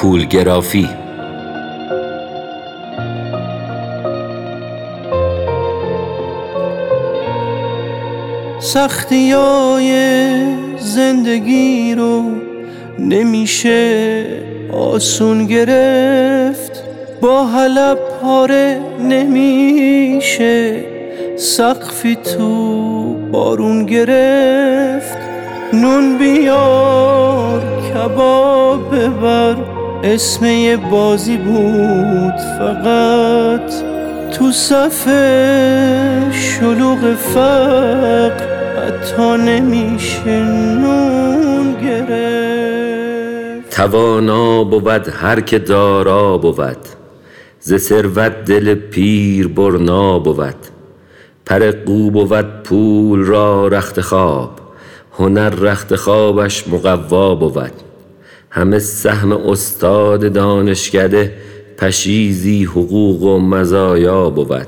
پولگرافی سختی های زندگی رو نمیشه آسون گرفت. با حلب پاره نمیشه سقفی تو بارون گرفت. نون بیار کباب ببر. اسم یه بازی بود فقط تو صف شلوغ فقر حتی نمیشه نون گرفت. توانا بود هر که دارا بود. ز ثروت دل پیر برنا بود. پر قو بود پول را رخت خواب. هنر رخت خوابش مقوا بود. همه سهم استاد دانشکده پشیزی حقوق و مزایا بود.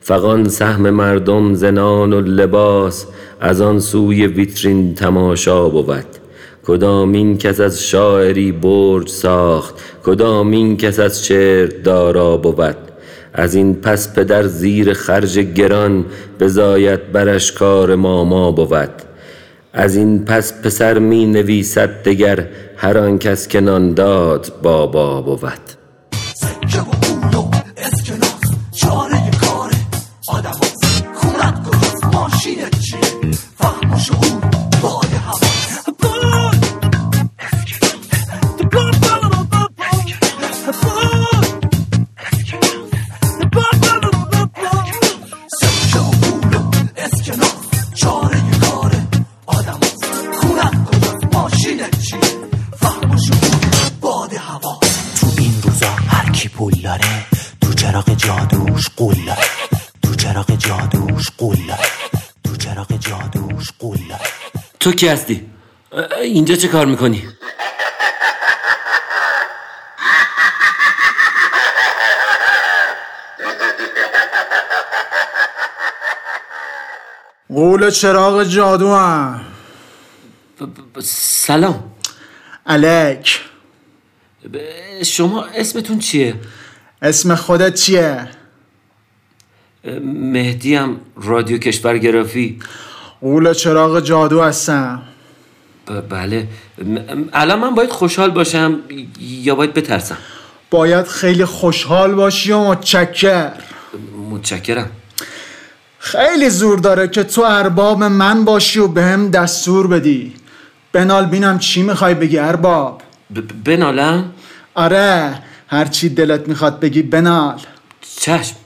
فغان سهم مردم زنان و لباس از آن سوی ویترین تماشا بود. کدامین کس از شاعری برج ساخت کدامین کس از شعر دارا بود. از این پس پدر زیر خرج گران بزاید برش کار ماما بود. از این پس پسر می نویسد دگر هر آن کس که نان داد بابا بود. تو کی هستی؟ اینجا چه کار می‌کنی؟ قول چراغ جادو هم سلام الک ب- شما اسمتون چیه؟ اسم خودت چیه؟ مهدی هم رادیو کشورگرافی قول چراغ جادو هستم. بله. الان من باید خوشحال باشم یا باید بترسم؟ باید خیلی خوشحال باشی و متشکر متشکرم. خیلی زور داره که تو ارباب من باشی و بهم دستور بدی. بنال بینم چی می‌خوای بگی ارباب؟ ب- بنالم؟ آره هرچی دلت می‌خواد بگی بنال. چشم.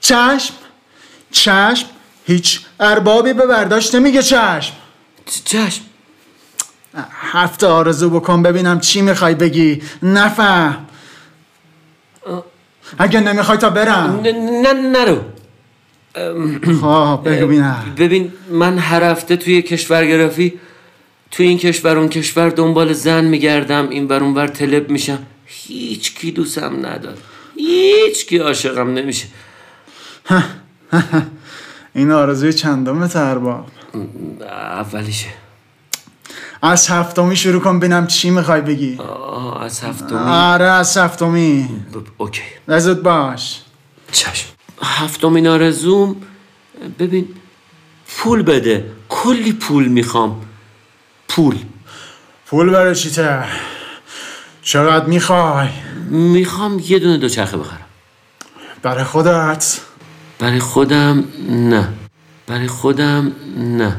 چشم؟ چشم؟ هیچ اربابی به برداشت نمیگه چشم. چشم. هفته آرزو بکن ببینم چی می‌خوای بگی. نفهم. اگه نمی‌خوای تا برم. نه نرو. خب بگو ببینم ببین من هر هفته توی کشورگرافی توی این کشور اون کشور دنبال زن میگردم این ور اون ور تلب میشم. هیچ کی دوستم نداره. هیچ کی عاشقم نمیشه. این آرزوی چندمه ارباب اولیشه. از هفتمی شروع کن ببینم چی می‌خوای بگی. آه از هفتمی. آره از هفتمی. اوکی. زود باش. چشم. هفتمین آرزوم ببین پول بده. کلی پول می‌خوام. پول. پول برای چیته چقدر می‌خوای؟ می‌خوام یه دونه دوچرخه بخرم. برای خودت؟ برای خودم نه. برای خودم نه.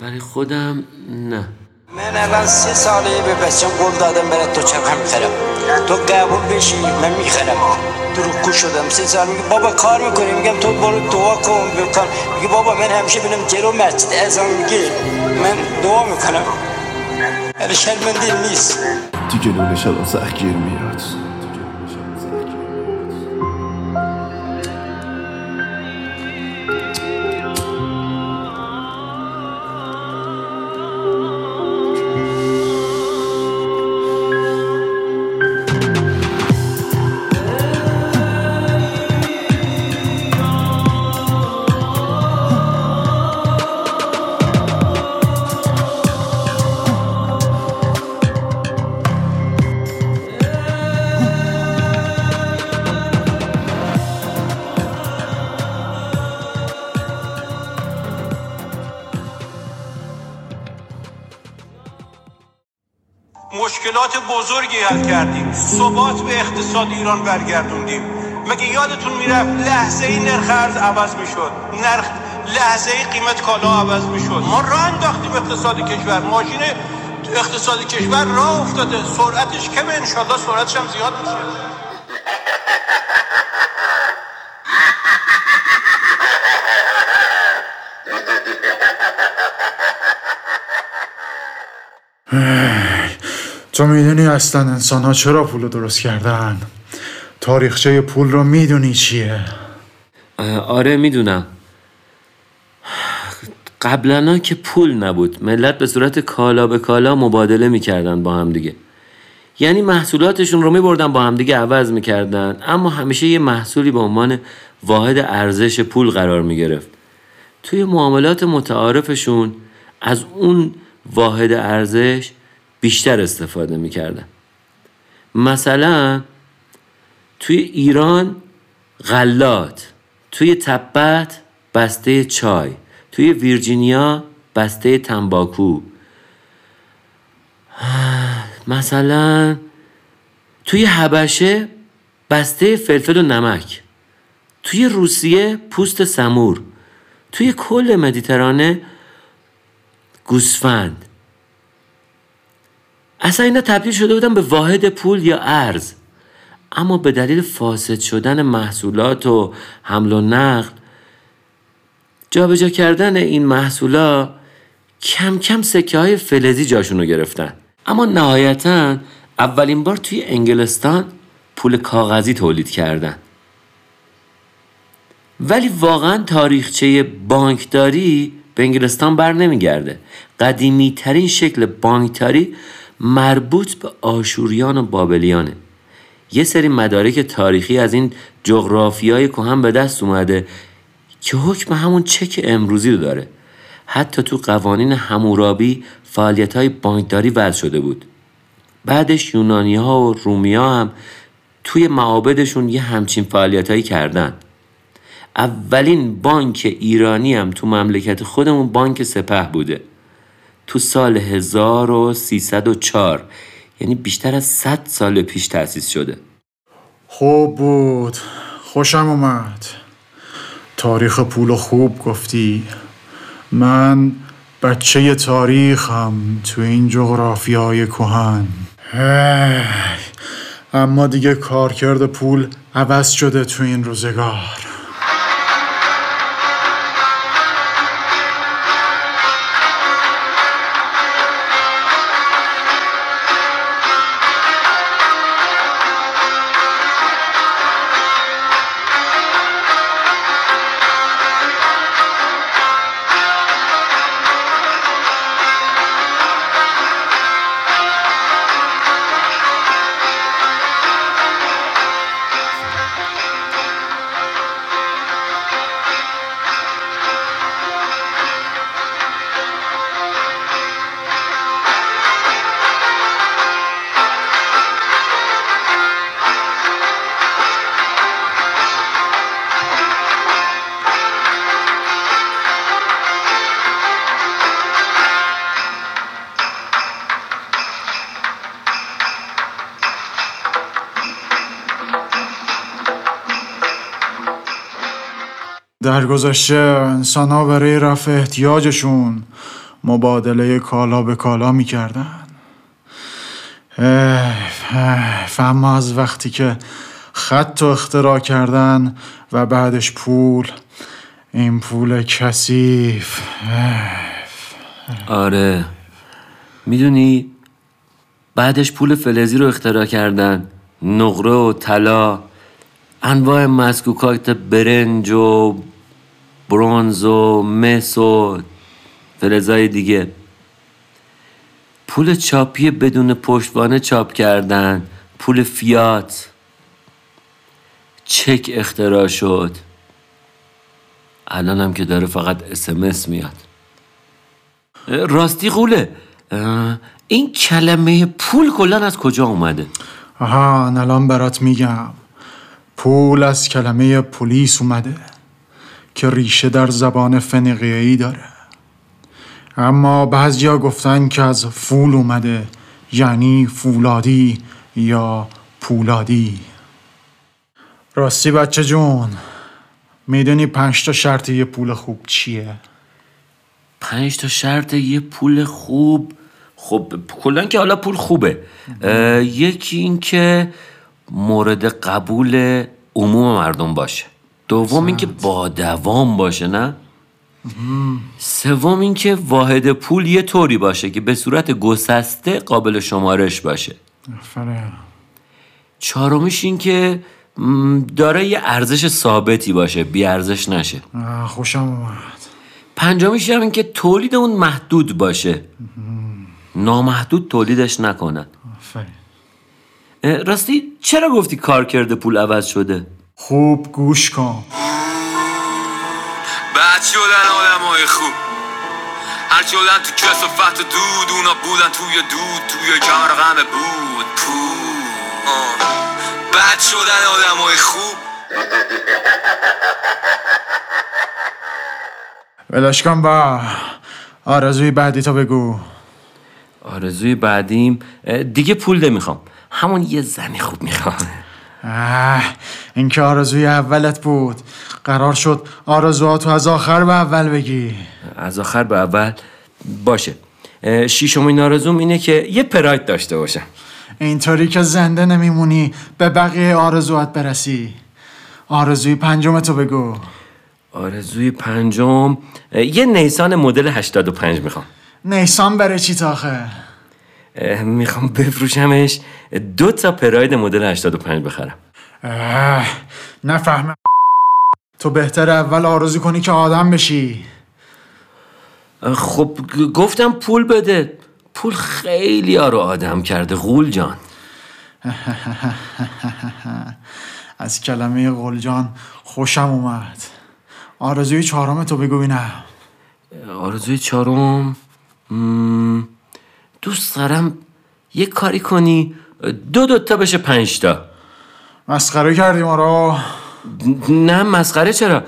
برای خودم نه. من الان سه ساله به بچم قول دادم برای تو چرخه می‌خرم تو قبول بشی من می‌خرم. دروغگو شدم. سه سال میگه بابا کار می‌کنی؟ میگم تو برو دعا کن بکن میگه بابا من همیشه بینم جلو مسجد. ازم میگه من دعا می‌کنم. ولی شرمنده نیست. دیگه نون شلم سخگیر میاد مشکلات بزرگی حل کردیم. ثبات به اقتصاد ایران برگردوندیم. مگه یادتون می‌رفت لحظه ای نرخ ارز عوض می‌شد؟ نرخ لحظه ای قیمت کالا عوض می‌شد. ما راه انداختیم اقتصاد کشور. ماشین اقتصاد کشور راه افتاده. سرعتش کمه. انشالله سرعتش هم زیاد میشه. تو می‌دونی اصلا انسان ها چرا پول رو درست کردن؟ تاریخچه پول رو می‌دونی چیه؟ آره می‌دونم. قبلا که پول نبود. ملت به صورت کالا به کالا مبادله می‌کردن با هم دیگه. یعنی محصولاتشون رو میبردن با هم دیگه عوض می‌کردن. اما همیشه یه محصولی به عنوان واحد ارزش پول قرار می‌گرفت. توی معاملات متعارفشون از اون واحد ارزش بیشتر استفاده می‌کردن. مثلا توی ایران غلات توی تبت بسته چای توی ویرجینیا بسته تنباکو. مثلا توی حبشه بسته فلفل و نمک. توی روسیه پوست سمور. توی کل مدیترانه گوسفند. اصلا اینا تبدیل شده بودن به واحد پول یا ارز. اما به دلیل فاسد شدن محصولات و حمل و نقل جابجا کردن این محصولا کم کم سکه های فلزی جاشون رو گرفتن. اما نهایتا اولین بار توی انگلستان پول کاغذی تولید کردن. ولی واقعا تاریخچه بانکداری به انگلستان بر نمیگرده. قدیمی ترین شکل بانکداری مربوط به آشوریان و بابلیانه. یه سری مدارک تاریخی از این جغرافی های کهن به دست اومده که حکم همون چک امروزی رو داره. حتی تو قوانین همورابی فعالیت های بانکداری وضع شده بود. بعدش یونانی ها و رومی ها هم توی معابدشون یه همچین فعالیت هایی کردن. اولین بانک ایرانی هم تو مملکت خودمون بانک سپه بوده. تو سال 1304 یعنی بیشتر از 100 سال پیش تأسیس شده. خوب بود. خوشم اومد. تاریخ پول خوب گفتی. من بچه تاریخم تو این جغرافی های کهن اما دیگه کارکرد پول عوض شده تو این روزگار. در گذشته انسان ها برای رفع احتیاجشون مبادله کالا به کالا می‌کردن. اما از وقتی که خط رو اختراع کردن و بعدش پول این پول کثیف. آره. می‌دونی؟ بعدش پول فلزی رو اختراع کردن. نقره و طلا. انواع مسکوکات برنج و برونز و مس و فلزای دیگه. پول چاپی بدون پشتوانه چاپ کردن. پول فیات. چک اختراع شد. الان هم که داره فقط اسمس میاد. راستی قوله. این کلمه پول کلا از کجا اومده؟ آها الان برات میگم. پول از کلمه پلیس اومده که ریشه در زبان فنیقیه‌ای داره. اما بعضیا گفتن که از فول اومده یعنی فولادی یا پولادی. راستی بچه جون می‌دونی پنج تا شرط یه پول خوب چیه؟ پنج تا شرط یه پول خوب؟ خب کلا که حالا پول خوبه. یکی این که مورد قبول عموم مردم باشه. دوم اینکه با دوام باشه نه؟ سوم اینکه واحد پول یه طوری باشه که به صورت گسسته قابل شمارش باشه. چهارمیش این که م، داره یه ارزش ثابتی باشه بی ارزش نشه. خوشم اومد. پنجمیش هم این که تولید اون محدود باشه. نامحدود تولیدش نکنن. آفرین. راستی چرا گفتی کار کرده پول عوض شده؟ خوب گوش کن بعد شدن آدم های خوب هر شدن تو کسافت و دود اونا بودن توی دود توی کمر غم بود. بعد شدن آدم های خوب ولش کن با آرزوی بعدی تو بگو آرزوی بعدیم دیگه پول نمی‌خوام همون یه زنی خوب می‌خوام اه این که آرزوی اولت بود. قرار شد آرزوهاتو از آخر به اول بگی. از آخر به اول باشه. شیشمین آرزوم اینه که یه پراید داشته باشم. اینطوری که زنده نمیمونی به بقیه آرزوات برسی. آرزوی پنجم تو بگو. آرزوی پنجم یه نیسان مدل 85 می‌خوام. نیسان بره چی تاخه می‌خوام بفروشمش. دو تا پراید مدل 85 بخرم. نفهمم تو بهتر اول آرزو کنی که آدم بشی. خب گفتم پول بده. پول خیلی ها رو آدم کرده غول جان. از کلمه قلجان خوشم اومد. آرزوی چهارم تو بگو بینم. آرزوی چهارم؟ دوست دارم یه کاری کنی. دو دوتا بشه پنج تا. مسخره کردی ما رو نه مسخره چرا؟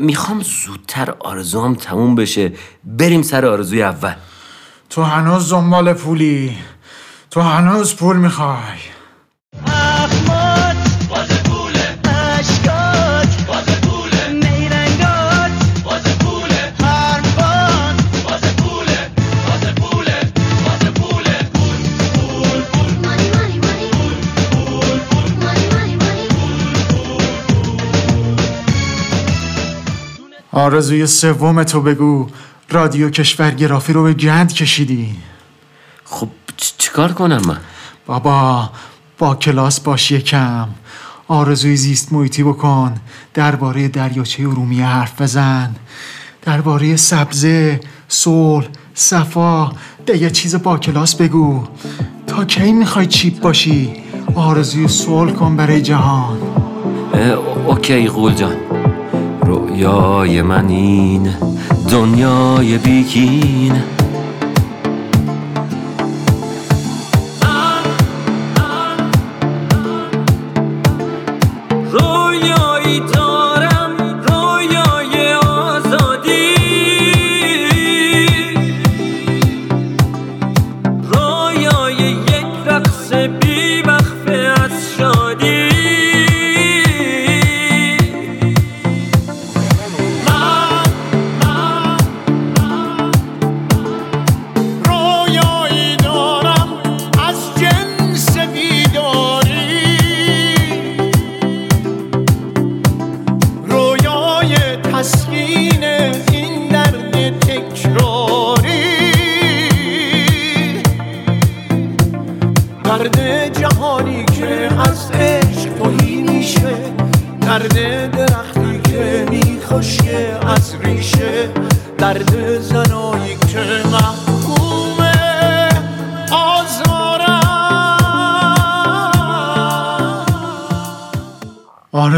می‌خوام زودتر آرزوام تموم بشه. بریم سر آرزوی اول. تو هنوز دنبال پولی. تو هنوز پول می‌خوای. آرزوی سوم تو بگو. رادیو کشورگرافی رو به گند کشیدی. خب چیکار کنم من؟ بابا با کلاس باش یکم. آرزوی زیست محیطی بکن. درباره دریاچه ارومیه حرف بزن. درباره سبزه صلح صفا ده یه چیز با کلاس بگو. تا کی می‌خوای چیپ باشی؟ آرزوی صلح کن برای جهان. اوکی غول جان. رویای من این دنیای بیکین.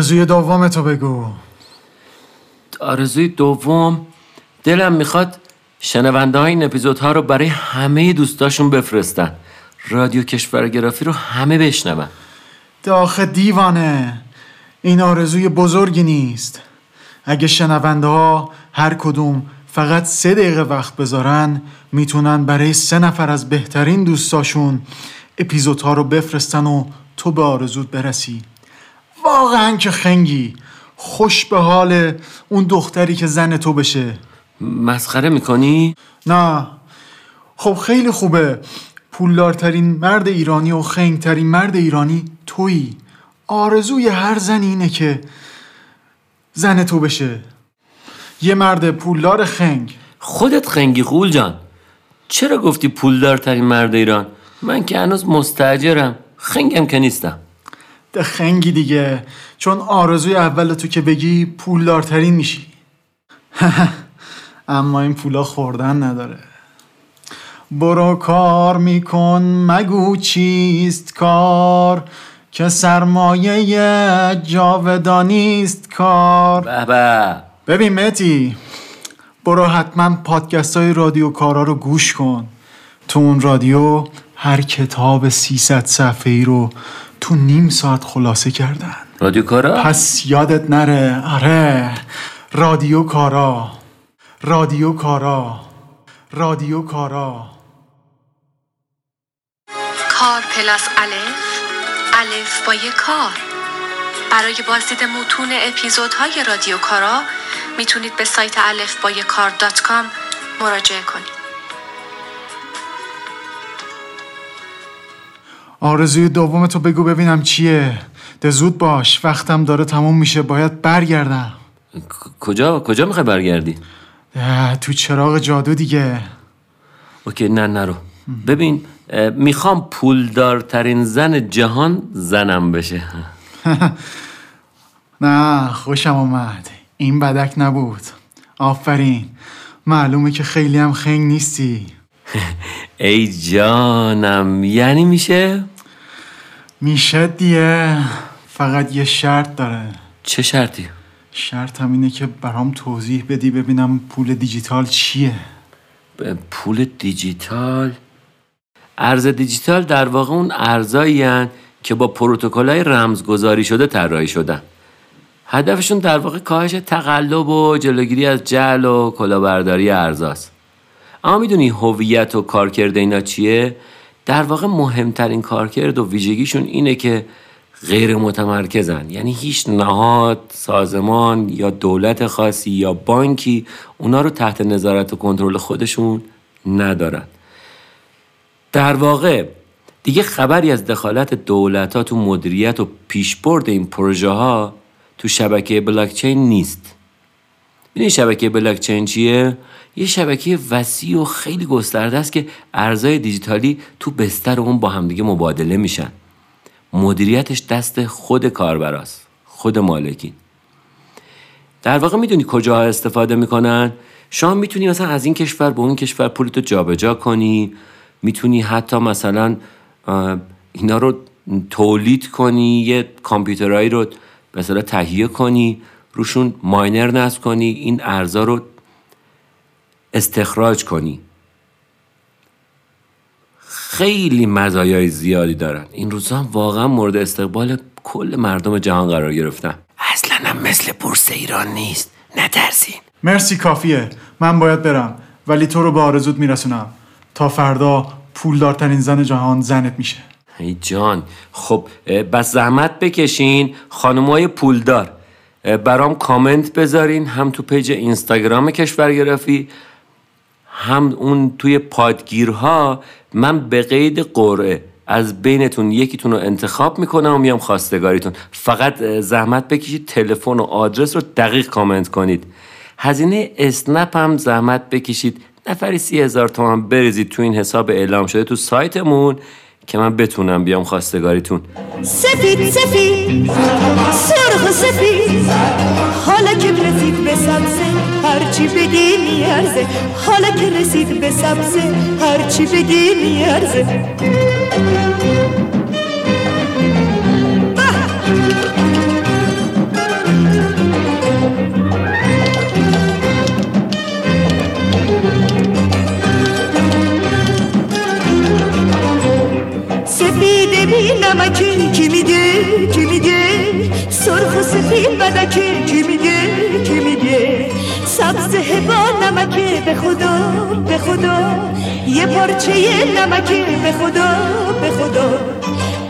آرزوی دوم تو بگو. آرزوی دوم دلم می‌خواد شنونده های این اپیزودها رو برای همه دوستاشون بفرستن. رادیو کشورگرافی رو همه بشنون. داخل دیوانه. این آرزوی بزرگی نیست. اگه شنونده ها هر کدوم فقط سه دقیقه وقت بذارن می‌تونن برای سه نفر از بهترین دوستاشون اپیزودها رو بفرستن و تو به آرزوت برسی. واقعا که خنگی. خوش به حال اون دختری که زن تو بشه. مسخره می‌کنی؟ نه. خب خیلی خوبه. پولدارترین مرد ایرانی و خنگترین مرد ایرانی تویی. آرزوی هر زنی اینه که زن تو بشه. یه مرد پولدار خنگ. خودت خنگی خول جان. چرا گفتی پولدارترین مرد ایران؟ من که هنوز مستجرم خنگم که نیستم. خنگی دیگه. چون آرزوی اول تو که بگی پولدارترین میشی. اما این پولا خوردن نداره. برو کار میکن مگو چیست کار؟ که سرمایه جاودانیست کار. به به. ببین متی برو حتما پادکست های رادیو کارا رو گوش کن. تو اون رادیو هر کتاب 300 صفحه ای رو تو نیم ساعت خلاصه کردن. رادیو کارا؟ پس یادت نره. آره. رادیو کارا. رادیو کارا. رادیو کارا. کار پلاس الف. الف با یک کار. برای بازدید متون اپیزودهای رادیو کارا می‌تونید به سایت الف با یک کار dot com مراجعه کنید. آرزوی دوم تو بگو ببینم چیه. ده زود باش وقتم داره تموم میشه باید برگردم. کجا؟ کجا می‌خوای برگردی؟ تو چراغ جادو دیگه. okay نه نرو. ببین می‌خوام پولدارترین زن جهان زنم بشه. نه خوشم آمد این بدک نبود. آفرین. معلومه که خیلی هم خنگ نیستی. ای جانم یعنی میشه؟ میشه دیگه فقط یه شرط داره. چه شرطی؟ شرط هم اینه که برام توضیح بدی ببینم پول دیجیتال چیه. پول دیجیتال؟ ارز دیجیتال در واقع اون ارزایی که با پروتکل‌های رمزگذاری شده طراحی شدن هدفشون در واقع کاهش تقلب و جلوگیری از جعل و کلاهبرداری ارزاست. اما می‌دونی هویت و کارکرد اینا چیه؟ در واقع مهمترین کارکرد و ویژگیشون اینه که غیر متمرکزن یعنی هیچ نهاد سازمان یا دولت خاصی یا بانکی اونا رو تحت نظارت و کنترل خودشون ندارن. در واقع دیگه خبری از دخالت دولت ها تو مدیریت و پیشبرد این پروژه ها تو شبکه بلاکچین نیست. می‌دونی شبکه بلاکچین چیه؟ یه شبکه وسیع و خیلی گسترده است که ارزهای دیجیتالی تو بستر اون با همدیگه مبادله میشن. مدیریتش دست خود کاربراست خود مالکین در واقع می‌دونی کجاها استفاده می‌کنن؟ شما می‌تونی مثلا از این کشور به اون کشور پولتو جابجا کنی می‌تونی حتی مثلا اینا رو تولید کنی یه کامپیوترهایی رو مثلا تهیه کنی. روشون ماینر نصب کنی این ارزا رو استخراج کنی. خیلی مزایای زیادی دارن. این روزا هم واقعا مورد استقبال کل مردم جهان قرار گرفتن. اصلا هم مثل بورس ایران نیست. نترسین. مرسی کافیه. من باید برم. ولی تو رو به آرزوت میرسونم. تا فردا پولدارترین زن جهان زنت میشه. ای جان. خب پس زحمت بکشین. خانمای پولدار. برام کامنت بذارین هم تو page اینستاگرام پول گرافی هم اون توی پادگیرها. من به قید قرعه از بینتون یکیتون رو انتخاب می‌کنم و میام خواستگاریتون. فقط زحمت بکشید تلفن و آدرس رو دقیق کامنت کنید. هزینه اسنپ هم زحمت بکشید. نفری سی هزار تومن بریزید تو این حساب اعلام شده تو سایتمون. که من بتونم بیام خواستگاریتون. سفید سفید سرخ سفید. حالا که رسید به سبزه هرچی بگی میارزه. حالا که رسید به سبزه هرچی بگی میارزه. نمکی کی میگه کی میگه؟ سرخ و سفید بدکی کی میگه کی میگه؟ سبز با نمکه به خدا به خدا. یه پارچه نمکه به خدا به خدا.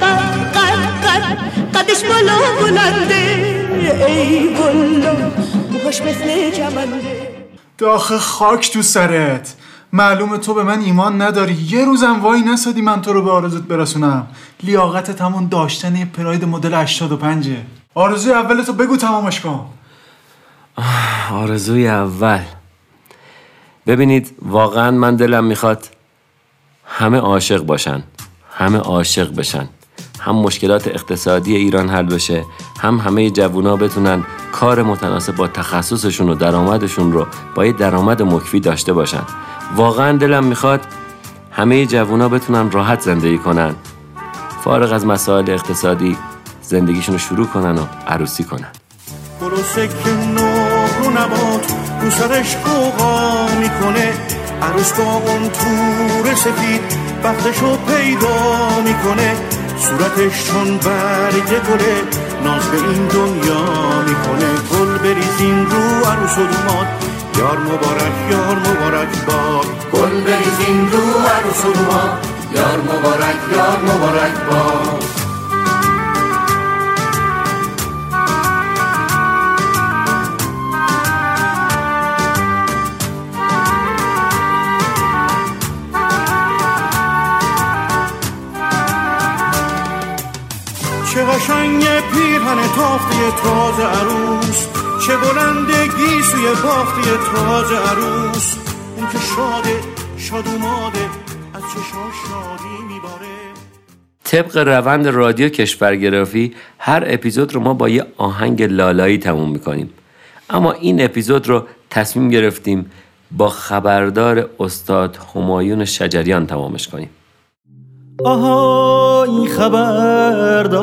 قد قد قد قدش بالا بلنده. ای والا موهاش مثل جمنده. داخ خاک تو سرت. معلومه تو به من ایمان نداری. یه روزم وای نسادی من تو رو به آرزوت برسونم. لیاقتت همون داشتن یه پراید مدل 85 آرزوی اولتو بگو تمامش کن. آرزوی اول. ببینید واقعا من دلم می‌خواد همه عاشق باشن. همه عاشق بشن. هم مشکلات اقتصادی ایران حل بشه هم همه جوونا بتونن کار متناسب با تخصصشون و درآمدشون رو با یه درآمد مکفی داشته باشن. واقعا دلم می‌خواد همه جوونا بتونن راحت زندگی کنن. فارغ از مسائل اقتصادی زندگیشون رو شروع کنن و عروسی کنن. پروسه که نور و نبات رو سرش می‌کنه. عروس با اون تور سفید وقتشو پیدا می‌کنه. صورتش چون برگ گله ناز به این دنیا می‌کنه. گل بریزین رو عروس و دوماد یار مبارک یار مبارک باد گل بریزین رو عروس و دوماد یار مبارک یار مبارک باد چه قشنگ پیرهن تافته تازه عروس. چه بلندگی سوی بافته تازه عروس. اون که شاده شاد اوماده از چشاش شادی میباره. طبق روند رادیو کشورگرافی هر اپیزود رو ما با یه آهنگ لالایی تموم می‌کنیم. اما این اپیزود رو تصمیم گرفتیم با خبردار استاد همایون شجریان تمامش کنیم. آهای خبردار.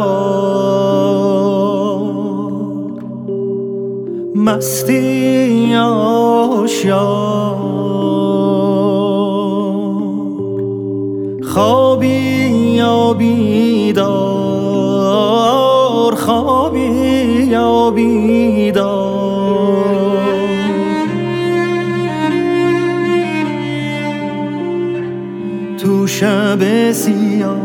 مستی آشیار خوابی یا بیدار خوابی یا تو شب سیاه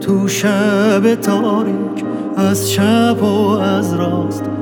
تو شب تاریک از چپ و از راست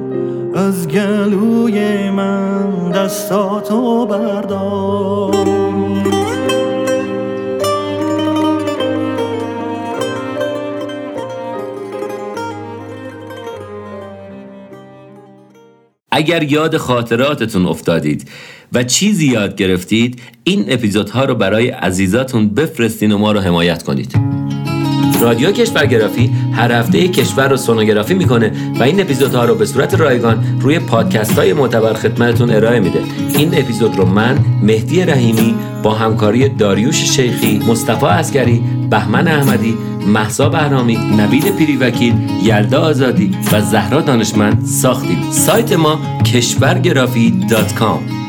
از گلوی من دستاتو بردار. اگر یاد خاطراتتون افتادید و چیزی یاد گرفتید این اپیزودها رو برای عزیزاتون بفرستین و ما رو حمایت کنید. رادیو کشورگرافی هر هفته کشور رو سونوگرافی می‌کنه و این اپیزودها رو به صورت رایگان روی پادکست های معتبر خدمتتون ارائه میده. این اپیزود رو من مهدی رحیمی با همکاری داریوش شیخی مصطفی اسکری بهمن احمدی محسا بهرامی نوید پیری وکیل یلدا آزادی و زهرا دانشمند ساختیم. سایت ما کشورگرافی.com